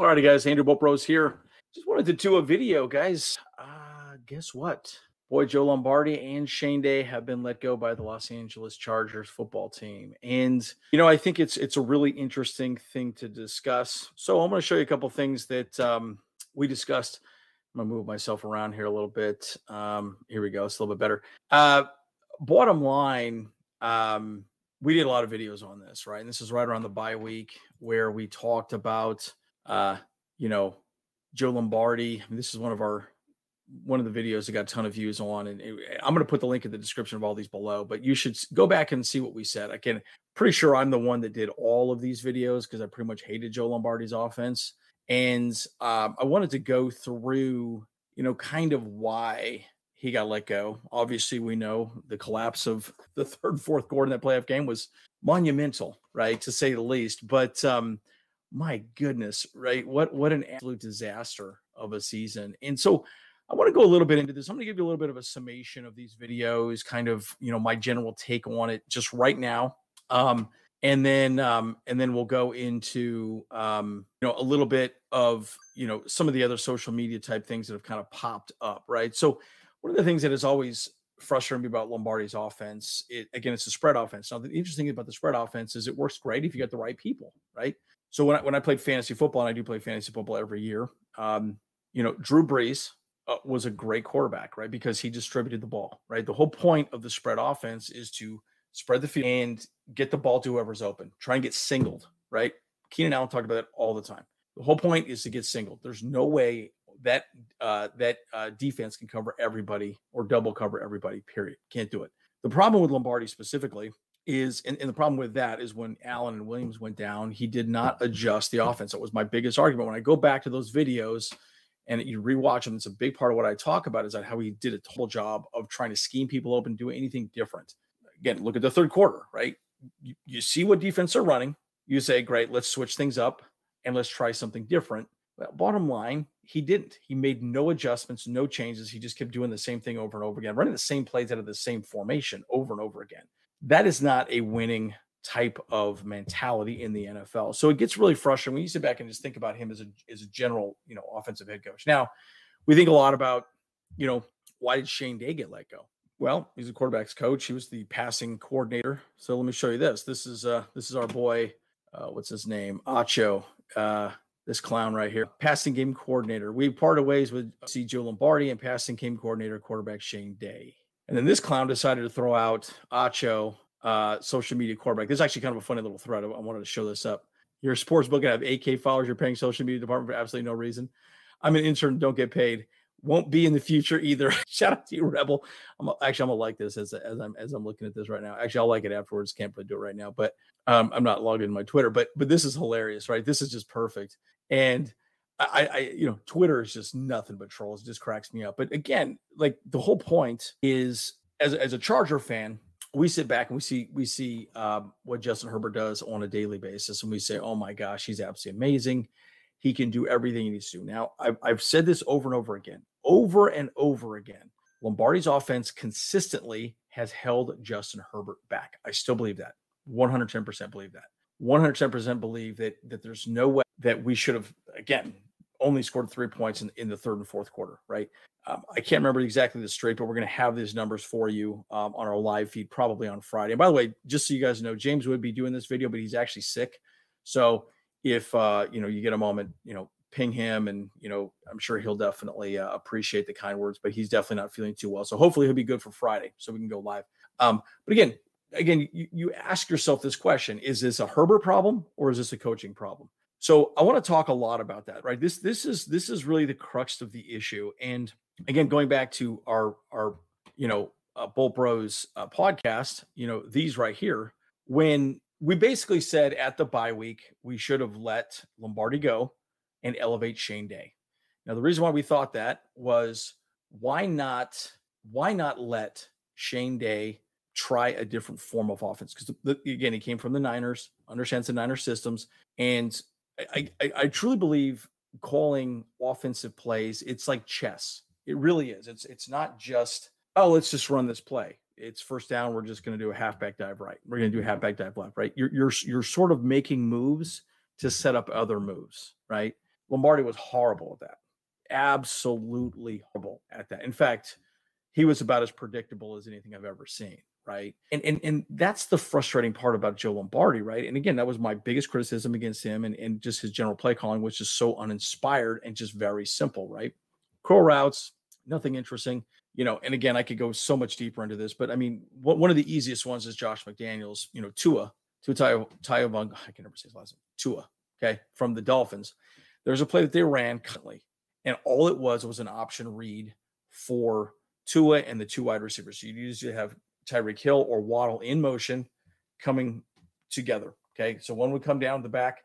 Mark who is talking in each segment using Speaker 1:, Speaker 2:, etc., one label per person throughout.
Speaker 1: All righty, guys. Andrew Bolt Bros here. Just wanted to do a video, guys. Uh, guess what? Boy, Joe Lombardi and Shane Day have been let go by the Los Angeles Chargers football team. And, you know, I think it's it's a really interesting thing to discuss. So I'm going to show you a couple things that um, we discussed. I'm going to move myself around here a little bit. Um, here we go. It's a little bit better. Uh, bottom line, um, we did a lot of videos on this, right? And this is right around the bye week where we talked about, uh, you know, Joe Lombardi. This is one of our one of the videos that got a ton of views on, and it, I'm going to put the link in the description of all these below. But you should go back and see what we said. I can pretty sure I'm the one that did all of these videos because I pretty much hated Joe Lombardi's offense, and um, I wanted to go through, you know, kind of why he got let go. Obviously, we know the collapse of the third, fourth quarter in that playoff game was monumental, right, to say the least. But um, my goodness, right? What what an absolute disaster of a season. And so I want to go a little bit into this. I'm going to give you a little bit of a summation of these videos, kind of, you know, my general take on it just right now. Um, and then um, and then we'll go into um, you know a little bit of you know some of the other social media type things that have kind of popped up, right? So one of the things that is always frustrating me about Lombardi's offense, it, again, it's a spread offense. Now, the interesting thing about the spread offense is it works great if you got the right people, right? So when I, when I played fantasy football, and I do play fantasy football every year, um, you know, Drew Brees uh, was a great quarterback, right? Because he distributed the ball, right? The whole point of the spread offense is to spread the field and get the ball to whoever's open. Try and get singled, right? Keenan Allen talked about that all the time. The whole point is to get singled. There's no way that uh, that uh, defense can cover everybody or double cover everybody. Period. Can't do it. The problem with Lombardi specifically is, and, and, the problem with that is when Allen and Williams went down, he did not adjust the offense. That was my biggest argument. When I go back to those videos and you rewatch them, it's a big part of what I talk about is that how he did a total job of trying to scheme people open, do anything different. Again, look at the third quarter, right? You, you see what defense are running. You say, great, let's switch things up and let's try something different. Well, bottom line, he didn't. He made no adjustments, no changes. He just kept doing the same thing over and over again, running the same plays out of the same formation over and over again. That is not a winning type of mentality in the NFL. So it gets really frustrating when you sit back and just think about him as a as a general, you know, offensive head coach. Now, we think a lot about, you know, why did Shane Day get let go? Well, he's a quarterback's coach. He was the passing coordinator. So let me show you this. This is uh this is our boy, uh, what's his name? Acho. Uh this clown right here, passing game coordinator. We parted ways with C. Joe Lombardi and passing game coordinator, quarterback Shane Day. And then this clown decided to throw out Acho, uh, social media quarterback. This is actually kind of a funny little thread. I wanted to show this up. You're sports book have 8K followers. You're paying social media department for absolutely no reason. I'm an intern, don't get paid. Won't be in the future either. Shout out to you, Rebel. I'm actually I'm gonna like this as as I'm as I'm looking at this right now. Actually, I'll like it afterwards. Can't really do it right now, but um, I'm not logged in my Twitter. But but this is hilarious, right? This is just perfect. And I, I, you know, Twitter is just nothing but trolls. It just cracks me up. But again, like the whole point is, as as a Charger fan, we sit back and we see we see um, what Justin Herbert does on a daily basis, and we say, "Oh my gosh, he's absolutely amazing. He can do everything he needs to." Now, I've, I've said this over and over again, over and over again. Lombardi's offense consistently has held Justin Herbert back. I still believe that. 110% believe that. 110% believe that that there's no way that we should have again only scored three points in, in the third and fourth quarter, right? Um, I can't remember exactly the straight, but we're going to have these numbers for you um, on our live feed probably on Friday. And by the way, just so you guys know, James would be doing this video, but he's actually sick. So if uh, you know you get a moment, you know, ping him, and you know, I'm sure he'll definitely uh, appreciate the kind words. But he's definitely not feeling too well, so hopefully he'll be good for Friday, so we can go live. Um, but again, again, you, you ask yourself this question: Is this a Herbert problem or is this a coaching problem? So I want to talk a lot about that, right? This this is this is really the crux of the issue. And again, going back to our our you know uh, Bolt Bros uh, podcast, you know these right here, when we basically said at the bye week we should have let Lombardi go and elevate Shane Day. Now the reason why we thought that was why not why not let Shane Day try a different form of offense because again he came from the Niners, understands the Niners systems, and I, I, I truly believe calling offensive plays, it's like chess. It really is. It's it's not just, oh, let's just run this play. It's first down. We're just going to do a halfback dive right. We're going to do a halfback dive left, right? You're you're you're sort of making moves to set up other moves, right? Lombardi was horrible at that. Absolutely horrible at that. In fact, he was about as predictable as anything I've ever seen. Right. And and and that's the frustrating part about Joe Lombardi, right? And again, that was my biggest criticism against him and, and just his general play calling, which is so uninspired and just very simple, right? Curl routes, nothing interesting. You know, and again, I could go so much deeper into this, but I mean, what, one of the easiest ones is Josh McDaniels, you know, Tua, Tua Tayo, Tayo I can never say his last name, Tua, okay, from the Dolphins. There's a play that they ran currently, and all it was was an option read for Tua and the two wide receivers. So you usually have Tyreek Hill or Waddle in motion coming together. Okay. So one would come down the back.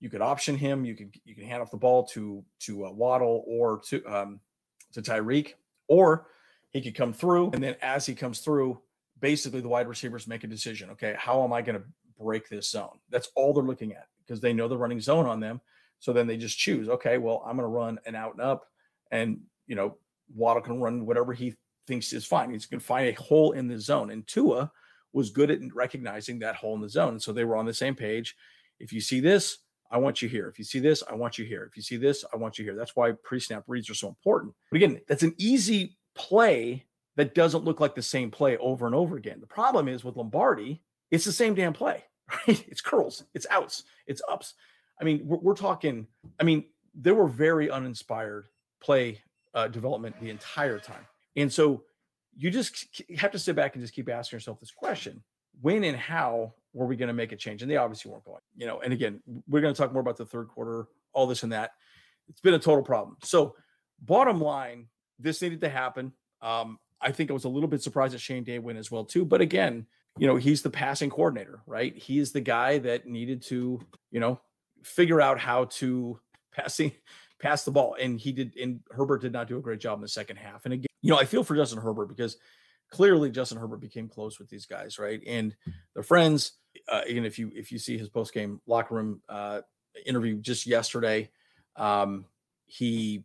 Speaker 1: You could option him. You could you can hand off the ball to to uh, Waddle or to um, to Tyreek, or he could come through. And then as he comes through, basically the wide receivers make a decision. Okay, how am I going to break this zone? That's all they're looking at because they know they're running zone on them. So then they just choose, okay, well, I'm going to run an out and up, and you know, Waddle can run whatever he thinks is fine. He's going to find a hole in the zone. And Tua was good at recognizing that hole in the zone. And so they were on the same page. If you see this, I want you here. If you see this, I want you here. If you see this, I want you here. That's why pre snap reads are so important. But again, that's an easy play that doesn't look like the same play over and over again. The problem is with Lombardi, it's the same damn play, right? It's curls, it's outs, it's ups. I mean, we're, we're talking, I mean, there were very uninspired play uh, development the entire time. And so you just have to sit back and just keep asking yourself this question when and how were we going to make a change? And they obviously weren't going, you know. And again, we're going to talk more about the third quarter, all this and that. It's been a total problem. So, bottom line, this needed to happen. Um, I think I was a little bit surprised that Shane Day went as well too. But again, you know, he's the passing coordinator, right? He is the guy that needed to, you know, figure out how to passing pass the ball, and he did. And Herbert did not do a great job in the second half. And again, you know, I feel for Justin Herbert because clearly Justin Herbert became close with these guys, right? And they're friends. Uh, even if you if you see his post game locker room uh, interview just yesterday, um, he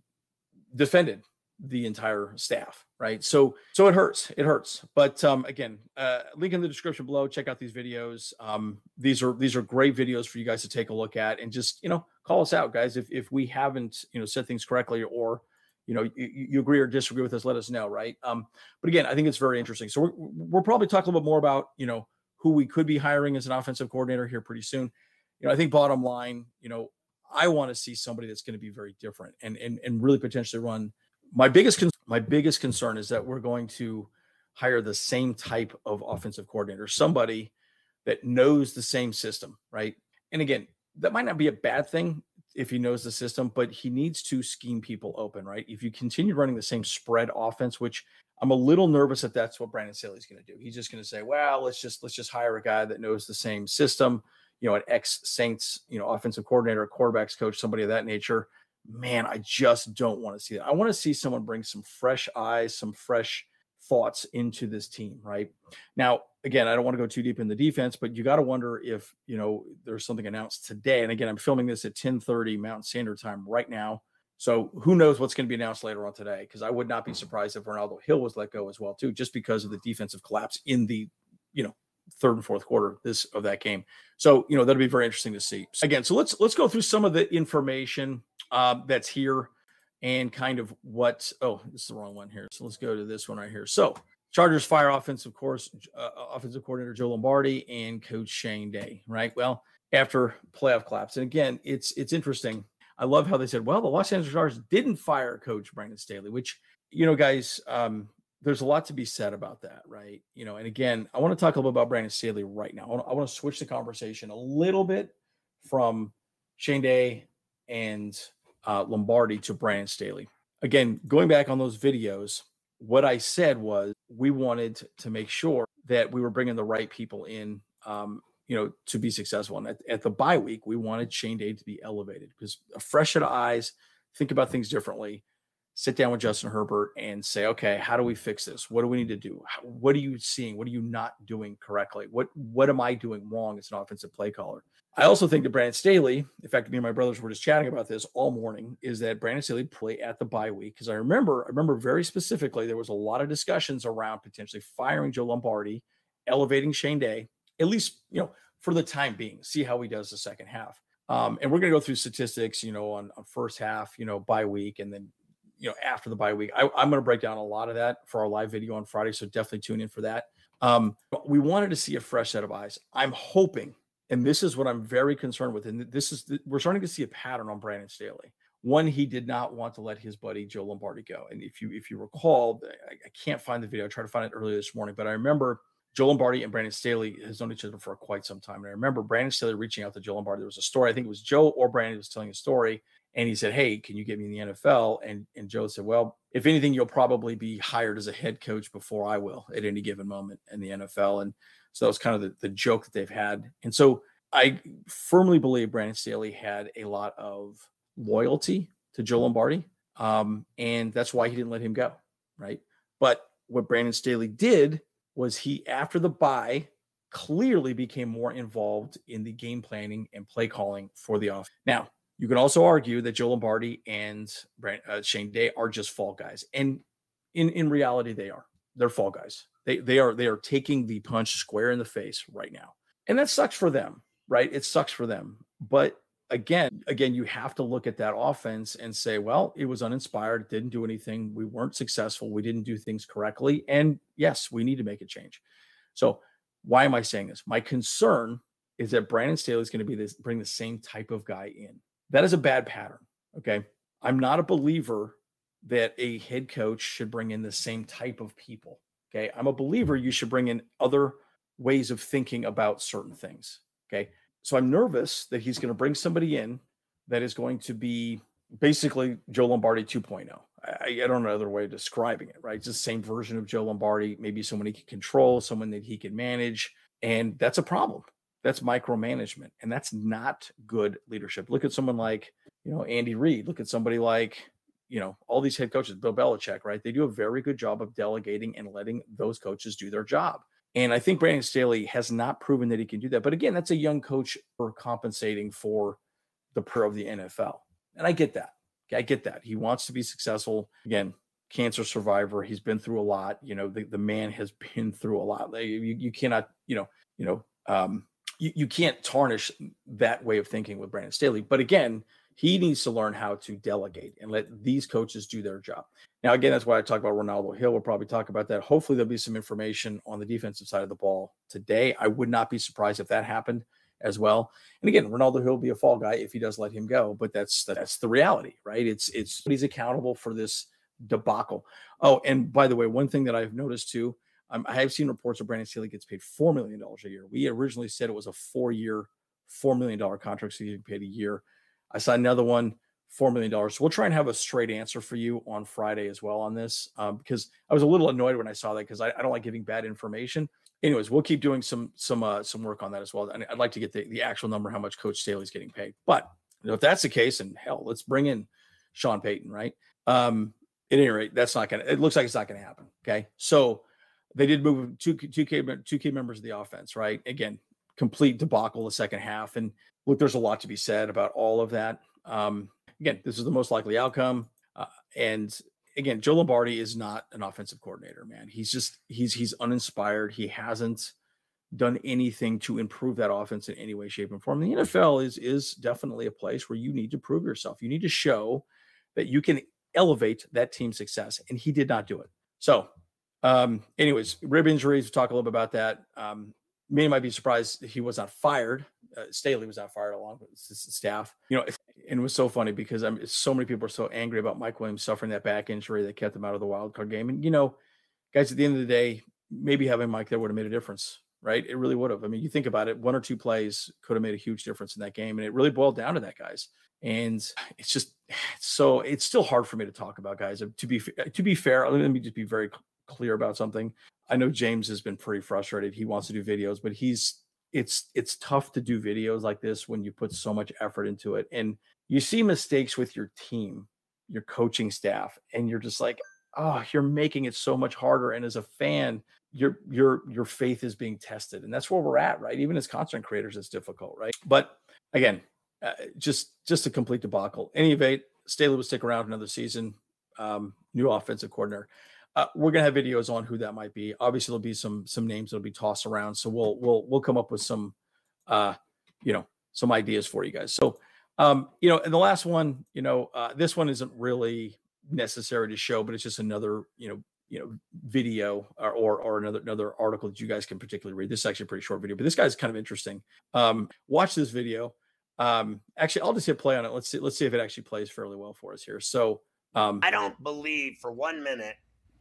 Speaker 1: defended the entire staff, right? So so it hurts, it hurts. But um, again, uh, link in the description below. Check out these videos. Um, these are these are great videos for you guys to take a look at, and just you know call us out, guys, if if we haven't you know said things correctly or you know you, you, agree or disagree with us let us know right? Um but again i think it's very interesting. So we're, we'll probably talk a little bit more about you know who we could be hiring as an offensive coordinator here pretty soon. You know i think bottom line you know i want to see somebody that's going to be very different and and, and really potentially run. My biggest con- my biggest concern is that we're going to hire the same type of offensive coordinator somebody that knows the same system right? And again that might not be a bad thing if he knows the system, but he needs to scheme people open, right? If you continue running the same spread offense, which I'm a little nervous that that's what Brandon Staley's going to do. He's just going to say, "Well, let's just let's just hire a guy that knows the same system." You know, an ex Saints, you know, offensive coordinator, a quarterbacks coach, somebody of that nature. Man, I just don't want to see that. I want to see someone bring some fresh eyes, some fresh thoughts into this team, right? Now, again, I don't want to go too deep in the defense, but you got to wonder if, you know, there's something announced today. And again, I'm filming this at 1030 Mountain Standard Time right now. So who knows what's going to be announced later on today? Because I would not be surprised if Renaldo Hill was let go as well, too, just because of the defensive collapse in the, you know, third and fourth quarter this of that game. So, you know, that'll be very interesting to see. Again, so let's let's go through some of the information uh, that's here and kind of what oh this is the wrong one here so let's go to this one right here. So chargers fire offensive course uh, offensive coordinator joe lombardi and coach shane day right? Well after playoff collapse and again it's it's interesting. I love how they said well the los angeles chargers didn't fire coach brandon staley which you know guys um there's a lot to be said about that right? You know and again i want to talk a little bit about brandon staley right now. I want to switch the conversation a little bit from shane day and uh, Lombardi to Brandon Staley. Again, going back on those videos, what I said was we wanted to make sure that we were bringing the right people in, um, you know, to be successful. And at, at the bye week, we wanted Shane Day to be elevated because a fresh set of eyes, think about things differently, sit down with Justin Herbert and say, okay, how do we fix this? What do we need to do? What are you seeing? What are you not doing correctly? What what am I doing wrong as an offensive play caller? I also think that Brandon Staley, in fact, me and my brothers were just chatting about this all morning, is that Brandon Staley play at the bye week. Because I remember, I remember very specifically, there was a lot of discussions around potentially firing Joe Lombardi, elevating Shane Day, at least, you know, for the time being, see how he does the second half. Um, and we're going to go through statistics, you know, on, on first half, you know, bye week, and then, you know, after the bye week. I, am going to break down a lot of that for our live video on Friday. So definitely tune in for that. Um, we wanted to see a fresh set of eyes. I'm hoping, and this is what I'm very concerned with, and this is we're starting to see a pattern on Brandon Staley. One, he did not want to let his buddy Joe Lombardi go, and if you if you recall, I, I can't find the video. I tried to find it earlier this morning, but I remember Joe Lombardi and Brandon Staley has known each other for quite some time. And I remember Brandon Staley reaching out to Joe Lombardi. There was a story, I think it was Joe or Brandon was telling a story. And he said, Hey, can you get me in the NFL? And, and Joe said, Well, if anything, you'll probably be hired as a head coach before I will at any given moment in the NFL. And so that was kind of the, the joke that they've had. And so I firmly believe Brandon Staley had a lot of loyalty to Joe Lombardi. Um, and that's why he didn't let him go. Right. But what Brandon Staley did was he after the bye, clearly became more involved in the game planning and play calling for the off. Now, you can also argue that Joe Lombardi and Brand, uh, Shane Day are just fall guys, and in in reality, they are. They're fall guys. They they are they are taking the punch square in the face right now, and that sucks for them, right? It sucks for them. But again, again, you have to look at that offense and say, well, it was uninspired, it didn't do anything, we weren't successful, we didn't do things correctly, and yes, we need to make a change. So, why am I saying this? My concern is that Brandon Staley is going to be this bring the same type of guy in. That is a bad pattern. Okay, I'm not a believer that a head coach should bring in the same type of people. Okay, I'm a believer you should bring in other ways of thinking about certain things. Okay, so I'm nervous that he's going to bring somebody in that is going to be basically Joe Lombardi 2.0. I, I don't know another way of describing it, right? It's the same version of Joe Lombardi, maybe someone he can control, someone that he can manage. And that's a problem. That's micromanagement. And that's not good leadership. Look at someone like, you know, Andy Reid. Look at somebody like, you know, all these head coaches, Bill Belichick, right? They do a very good job of delegating and letting those coaches do their job. And I think Brandon Staley has not proven that he can do that. But again, that's a young coach for compensating for the pro of the NFL. And I get that. I get that. He wants to be successful. Again, cancer survivor. He's been through a lot. You know, the, the man has been through a lot. You, you cannot, you know, you know, um, you, you can't tarnish that way of thinking with Brandon Staley. But again, he needs to learn how to delegate and let these coaches do their job. Now, again, that's why I talk about Renaldo Hill. We'll probably talk about that. Hopefully, there'll be some information on the defensive side of the ball today. I would not be surprised if that happened as well. And again, Renaldo Hill will be a fall guy if he does let him go, but that's that's the reality, right? It's it's he's accountable for this debacle. Oh, and by the way, one thing that I've noticed too, um, I have seen reports of Brandon Staley gets paid four million dollars a year. We originally said it was a four-year, four million dollar contract, so he paid a year. I saw another one, $4 million. So we'll try and have a straight answer for you on Friday as well on this um, because I was a little annoyed when I saw that because I, I, don't like giving bad information. Anyways, we'll keep doing some some uh, some work on that as well. And I'd like to get the, the actual number how much Coach Staley's getting paid. But you know, if that's the case, and hell, let's bring in Sean Payton, right? Um, at any rate, that's not gonna. It looks like it's not gonna happen. Okay, so they did move two two key two key members of the offense, right? Again, complete debacle the second half, and look, there's a lot to be said about all of that. Um, again, this is the most likely outcome. Uh, and again, Joe Lombardi is not an offensive coordinator, man. He's just he's he's uninspired. He hasn't done anything to improve that offense in any way, shape, and form. The NFL is is definitely a place where you need to prove yourself. You need to show that you can elevate that team's success, and he did not do it. So, um, anyways, rib injuries. We'll talk a little bit about that. Um, many might be surprised he was not fired. Uh, Staley was not fired along with his staff. You know, and it was so funny because I'm so many people are so angry about Mike Williams suffering that back injury that kept him out of the wild card game. And you know, guys, at the end of the day, maybe having Mike there would have made a difference, right? It really would have. I mean, you think about it, one or two plays could have made a huge difference in that game, and it really boiled down to that, guys. And it's just so it's still hard for me to talk about, guys. To be to be fair, let me just be very clear about something. I know James has been pretty frustrated. He wants to do videos, but he's it's it's tough to do videos like this when you put so much effort into it and you see mistakes with your team, your coaching staff, and you're just like, oh, you're making it so much harder. And as a fan, your your your faith is being tested, and that's where we're at, right? Even as content creators, it's difficult, right? But again, uh, just just a complete debacle. Any event, Staley will stick around another season. Um, new offensive coordinator. Uh, we're gonna have videos on who that might be. Obviously, there'll be some some names that'll be tossed around, so we'll we'll we'll come up with some, uh, you know, some ideas for you guys. So, um, you know, and the last one, you know, uh, this one isn't really necessary to show, but it's just another, you know, you know, video or, or, or another another article that you guys can particularly read. This is actually a pretty short video, but this guy's kind of interesting. Um, watch this video. Um, actually, I'll just hit play on it. Let's see. Let's see if it actually plays fairly well for us here. So, um,
Speaker 2: I don't believe for one minute.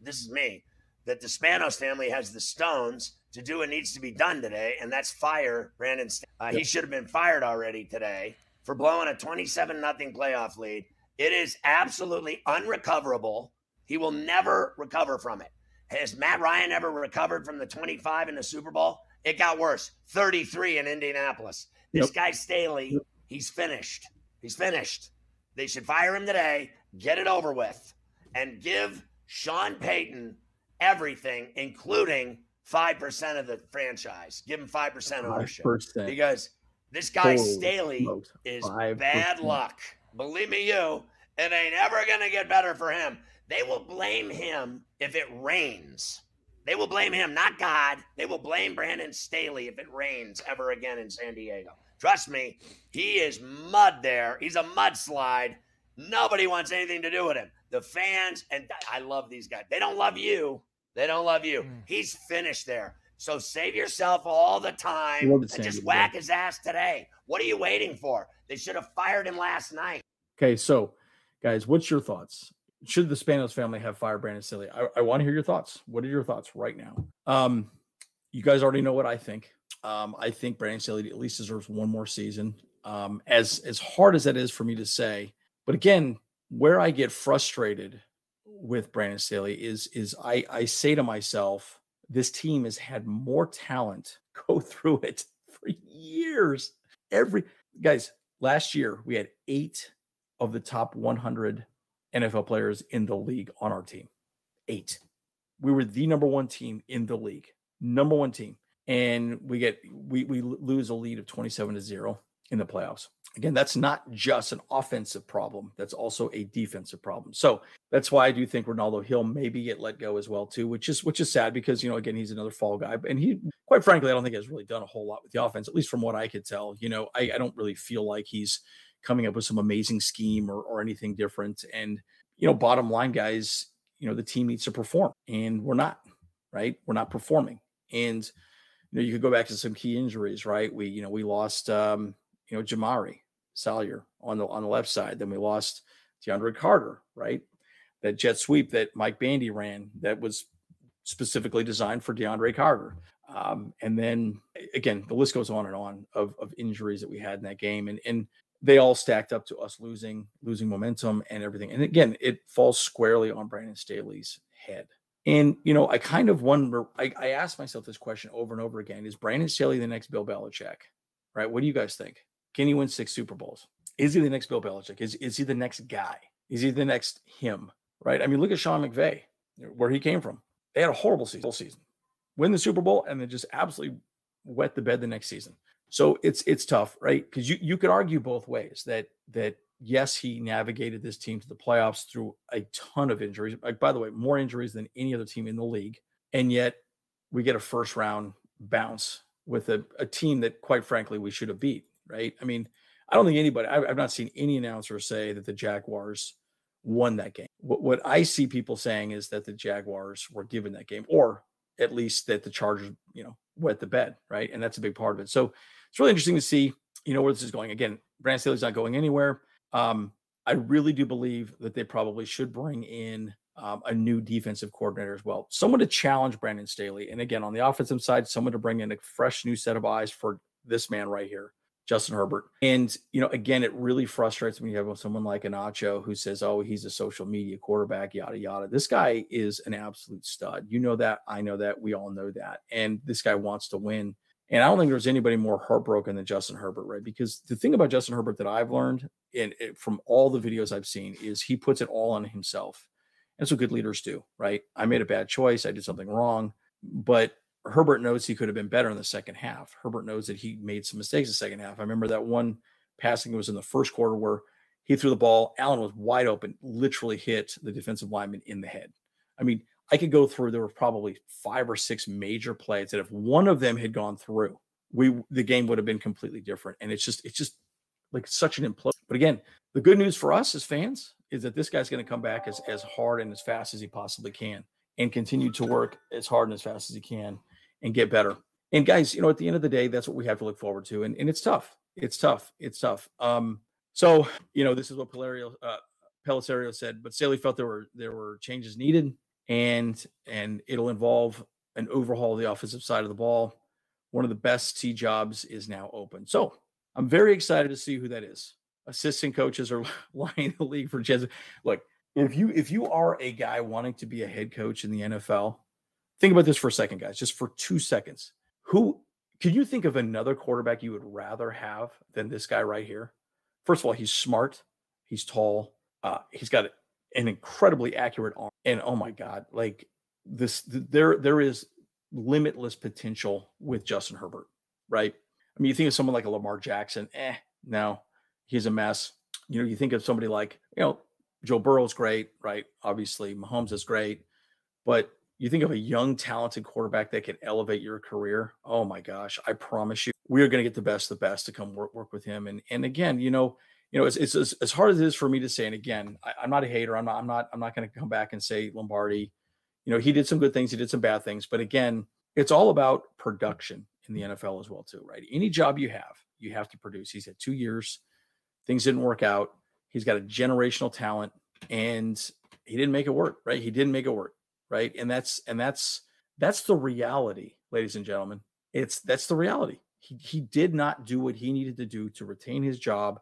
Speaker 2: This is me that the Spanos family has the stones to do what needs to be done today, and that's fire Brandon. Uh, He should have been fired already today for blowing a 27 nothing playoff lead. It is absolutely unrecoverable. He will never recover from it. Has Matt Ryan ever recovered from the 25 in the Super Bowl? It got worse 33 in Indianapolis. This yep. guy, Staley, he's finished. He's finished. They should fire him today, get it over with, and give Sean Payton everything, including 5% of the franchise. Give him 5% ownership. 5%. Because this guy, Holy Staley, smokes. is 5%. bad luck. Believe me, you, it ain't ever going to get better for him. They will blame him if it rains. They will blame him, not God. They will blame Brandon Staley if it rains ever again in San Diego. Trust me, he is mud there. He's a mudslide. Nobody wants anything to do with him. The fans, and I love these guys. They don't love you. They don't love you. Mm. He's finished there. So save yourself all the time and just whack his ass today. What are you waiting for? They should have fired him last night.
Speaker 1: Okay, so guys, what's your thoughts? Should the Spanos family have fired Brandon Staley? I, I want to hear your thoughts. What are your thoughts right now? Um, you guys already know what I think. Um, I think Brandon Staley at least deserves one more season. Um, as as hard as that is for me to say, but again, where I get frustrated with Brandon Staley is is I I say to myself, this team has had more talent go through it for years. Every guys, last year we had eight of the top 100 NFL players in the league on our team. Eight. We were the number one team in the league. Number one team. And we get we we lose a lead of 27 to 0 in the playoffs. Again, that's not just an offensive problem. That's also a defensive problem. So that's why I do think Renaldo Hill maybe get let go as well too, which is which is sad because you know again he's another fall guy, and he quite frankly I don't think has really done a whole lot with the offense, at least from what I could tell. You know, I, I don't really feel like he's coming up with some amazing scheme or or anything different. And you know, bottom line, guys, you know the team needs to perform, and we're not right. We're not performing, and you know you could go back to some key injuries, right? We you know we lost um, you know Jamaree Salyer on the on the left side. Then we lost DeAndre Carter, right? That jet sweep that Mike Bandy ran that was specifically designed for DeAndre Carter. Um, and then again, the list goes on and on of, of injuries that we had in that game. And, and they all stacked up to us losing, losing momentum and everything. And again, it falls squarely on Brandon Staley's head. And, you know, I kind of wonder, I, I asked myself this question over and over again is Brandon Staley the next Bill Belichick? Right? What do you guys think? Can he win six Super Bowls? Is he the next Bill Belichick? Is, is he the next guy? Is he the next him? Right? I mean, look at Sean McVay, where he came from. They had a horrible season, season. Win the Super Bowl and then just absolutely wet the bed the next season. So it's it's tough, right? Because you you could argue both ways that that yes, he navigated this team to the playoffs through a ton of injuries. Like by the way, more injuries than any other team in the league, and yet we get a first round bounce with a, a team that, quite frankly, we should have beat right? I mean, I don't think anybody, I, have not seen any announcer say that the Jaguars won that game. What, what I see people saying is that the Jaguars were given that game, or at least that the Chargers, you know, wet the bed, right? And that's a big part of it. So it's really interesting to see, you know, where this is going. Again, Brandon Staley's not going anywhere. Um, I really do believe that they probably should bring in um, a new defensive coordinator as well, someone to challenge Brandon Staley. And again, on the offensive side, someone to bring in a fresh new set of eyes for this man right here. Justin Herbert. And, you know, again, it really frustrates me. You have someone like an Acho who says, oh, he's a social media quarterback, yada, yada. This guy is an absolute stud. You know that. I know that. We all know that. And this guy wants to win. And I don't think there's anybody more heartbroken than Justin Herbert, right? Because the thing about Justin Herbert that I've learned and from all the videos I've seen is he puts it all on himself. That's what good leaders do, right? I made a bad choice. I did something wrong. But Herbert knows he could have been better in the second half. Herbert knows that he made some mistakes in the second half. I remember that one passing was in the first quarter where he threw the ball. Allen was wide open, literally hit the defensive lineman in the head. I mean, I could go through, there were probably five or six major plays that if one of them had gone through, we the game would have been completely different. And it's just it's just like such an implosion. But again, the good news for us as fans is that this guy's going to come back as as hard and as fast as he possibly can, and continue to work as hard and as fast as he can, and get better. And guys, you know, at the end of the day, that's what we have to look forward to. And and it's tough. It's tough. It's tough. Um, so you know, this is what Palerio, uh, said, but Staley felt there were there were changes needed, and and it'll involve an overhaul of the offensive side of the ball. One of the best T jobs is now open. So I'm very excited to see who that is. Assistant coaches are lining the league for Jez. Look, if you if you are a guy wanting to be a head coach in the NFL, think about this for a second, guys, just for two seconds. Who can you think of another quarterback you would rather have than this guy right here? First of all, he's smart, he's tall, uh, he's got an incredibly accurate arm, and oh my god, like this, there there is limitless potential with Justin Herbert, right? I mean, you think of someone like a Lamar Jackson, eh, no, he's a mess. You know, you think of somebody like, you know, Joe Burrow's great, right? Obviously, Mahomes is great, but you think of a young, talented quarterback that can elevate your career. Oh my gosh, I promise you, we are going to get the best, the best to come work work with him. And and again, you know, you know, it's, it's as, as hard as it is for me to say. And again, I, am not a hater. I'm not. I'm not. I'm not going to come back and say Lombardi. You know, he did some good things. He did some bad things. But again, it's all about production in the NFL as well, too, right? Any job you have, you have to produce. He's had two years. Things didn't work out. He's got a generational talent, and he didn't make it work. Right? He didn't make it work. Right? And that's and that's that's the reality, ladies and gentlemen. It's that's the reality. He he did not do what he needed to do to retain his job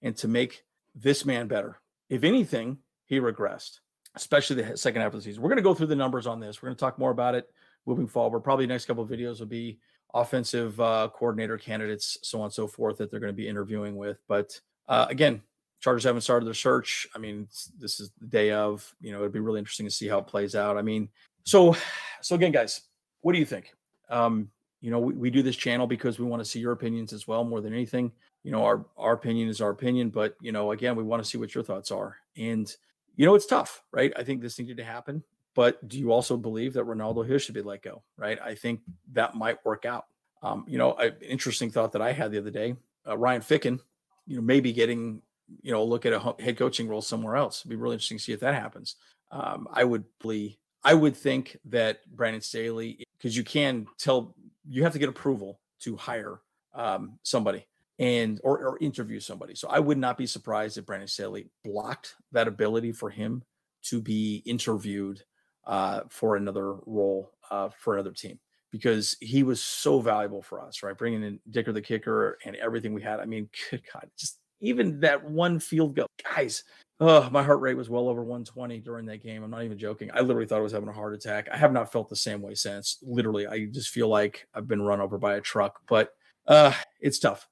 Speaker 1: and to make this man better. If anything, he regressed, especially the second half of the season. We're going to go through the numbers on this. We're going to talk more about it moving forward. Probably next couple of videos will be offensive uh, coordinator candidates, so on and so forth, that they're going to be interviewing with. But uh, again, Chargers haven't started their search. I mean, this is the day of. You know, it'd be really interesting to see how it plays out. I mean, so so again, guys, what do you think? Um, you know, we, we do this channel because we want to see your opinions as well, more than anything you know, our our opinion is our opinion, but you know, again, we want to see what your thoughts are. And you know, it's tough, right? I think this needed to happen. But do you also believe that Renaldo Hill should be let go? Right? I think that might work out. Um, you know, an interesting thought that I had the other day: uh, Ryan Ficken, you know, maybe getting you know, look at a head coaching role somewhere else. It'd be really interesting to see if that happens. Um, I would believe, I would think that Brandon Staley, because you can tell, you have to get approval to hire um, somebody and or, or interview somebody. So I would not be surprised if Brandon Staley blocked that ability for him to be interviewed uh, for another role uh, for another team because he was so valuable for us, right? Bringing in Dicker the kicker and everything we had. I mean, good God, just even that one field goal, guys. Oh, my heart rate was well over 120 during that game. I'm not even joking. I literally thought I was having a heart attack. I have not felt the same way since. Literally, I just feel like I've been run over by a truck. But uh, it's tough.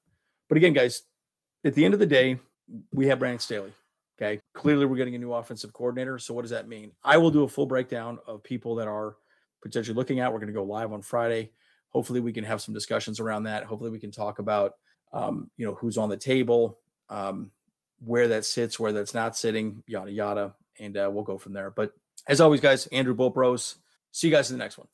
Speaker 1: But again, guys, at the end of the day, we have Brandon Staley. Okay. Clearly, we're getting a new offensive coordinator. So, what does that mean? I will do a full breakdown of people that are potentially looking at. We're going to go live on Friday. Hopefully, we can have some discussions around that. Hopefully, we can talk about, um, you know, who's on the table, um, where that sits, where that's not sitting, yada yada, and uh, we'll go from there. But as always, guys, Andrew Bolt Bros. See you guys in the next one.